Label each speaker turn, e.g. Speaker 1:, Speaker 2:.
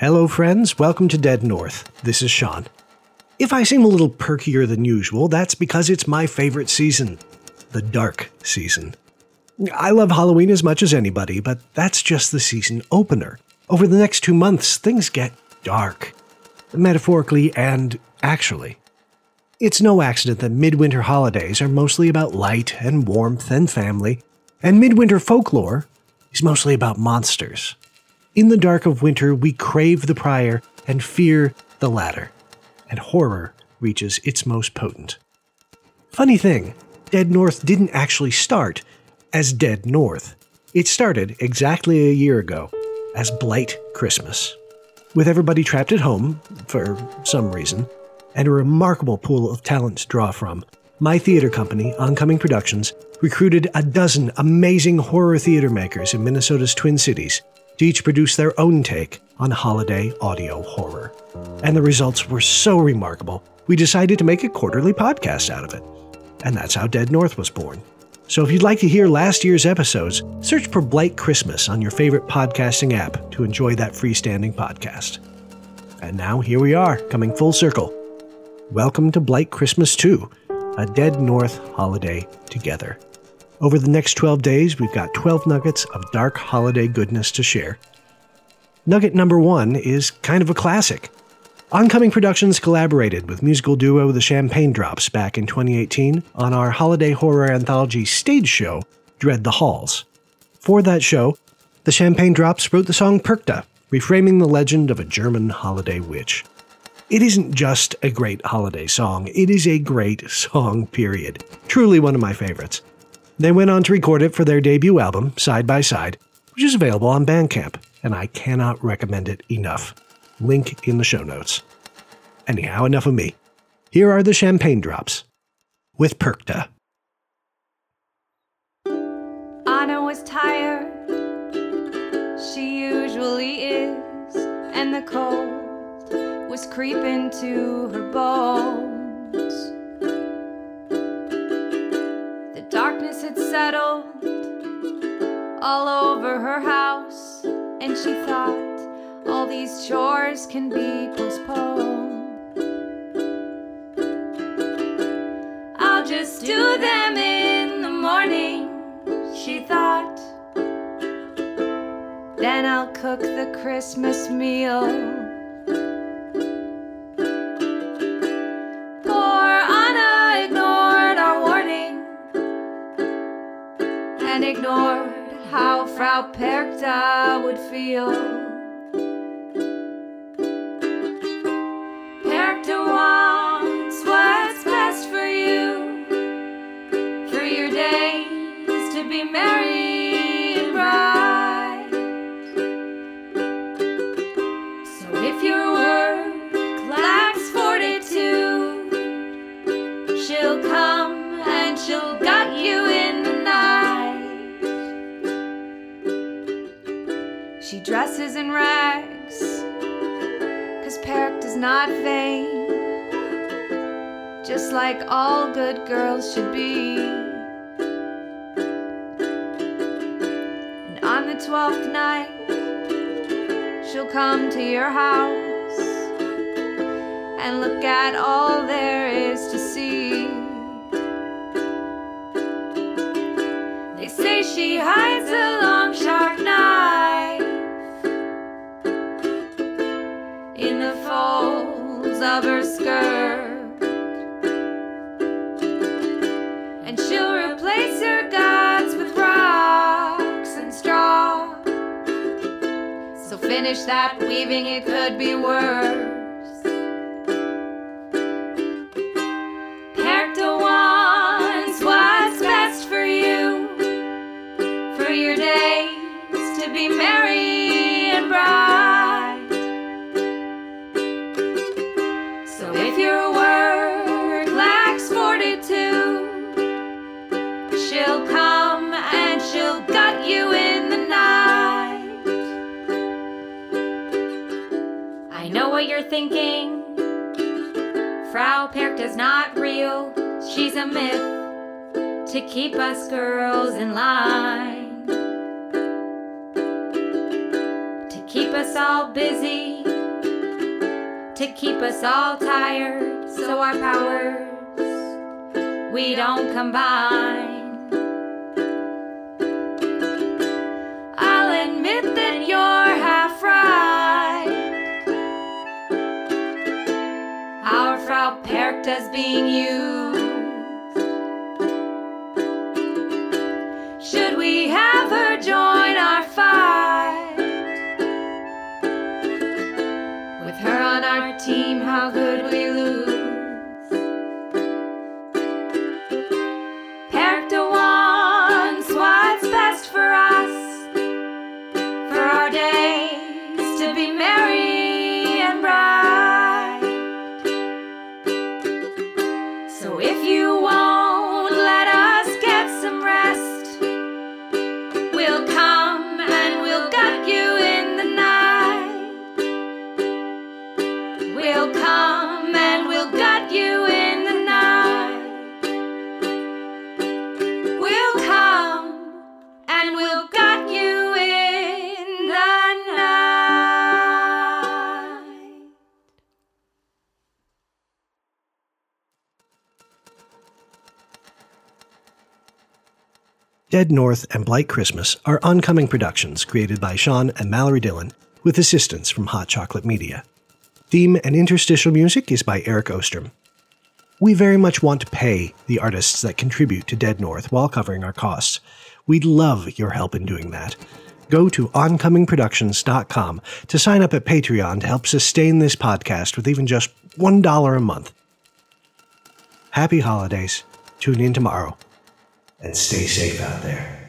Speaker 1: Hello, friends. Welcome to Dead North. This is Sean. If I seem a little perkier than usual, that's because it's my favorite season the dark season. I love Halloween as much as anybody, but that's just the season opener. Over the next two months, things get dark, metaphorically and actually. It's no accident that midwinter holidays are mostly about light and warmth and family, and midwinter folklore is mostly about monsters. In the dark of winter, we crave the prior and fear the latter, and horror reaches its most potent. Funny thing, Dead North didn't actually start as Dead North. It started exactly a year ago as Blight Christmas. With everybody trapped at home, for some reason, and a remarkable pool of talent to draw from, my theater company, Oncoming Productions, recruited a dozen amazing horror theater makers in Minnesota's Twin Cities to each produce their own take on holiday audio horror. And the results were so remarkable, we decided to make a quarterly podcast out of it. And that's how Dead North was born. So if you'd like to hear last year's episodes, search for Blight Christmas on your favorite podcasting app to enjoy that freestanding podcast. And now here we are, coming full circle. Welcome to Blight Christmas 2, a Dead North holiday together. Over the next 12 days, we've got 12 nuggets of dark holiday goodness to share. Nugget number one is kind of a classic. Oncoming Productions collaborated with musical duo The Champagne Drops back in 2018 on our holiday horror anthology stage show, Dread the Halls. For that show, The Champagne Drops wrote the song Perchta, reframing the legend of a German holiday witch. It isn't just a great holiday song, it is a great song, period. Truly one of my favorites. They went on to record it for their debut album, Side by Side, which is available on Bandcamp, and I cannot recommend it enough. Link in the show notes. Anyhow, enough of me. Here are the champagne drops with Perchta.
Speaker 2: Anna was tired, she usually is, and the cold was creeping to her bones. Had settled all over her house, and she thought all these chores can be postponed. I'll just do them in the morning, she thought. Then I'll cook the Christmas meal. Ignored how Frau Perchta would feel. Dresses in rags, cause is not vain, just like all good girls should be. And on the twelfth night, she'll come to your house and look at all there is to see. They say she hides finish that weaving, it could be worse. You're thinking. Frau Perchta's not real, she's a myth to keep us girls in line. To keep us all busy to keep us all tired, so our powers we don't combine. Perchta's being used.
Speaker 1: Dead North and Blight Christmas are oncoming productions created by Sean and Mallory Dillon with assistance from Hot Chocolate Media. Theme and interstitial music is by Eric Ostrom. We very much want to pay the artists that contribute to Dead North while covering our costs. We'd love your help in doing that. Go to oncomingproductions.com to sign up at Patreon to help sustain this podcast with even just $1 a month. Happy holidays. Tune in tomorrow and stay safe out there.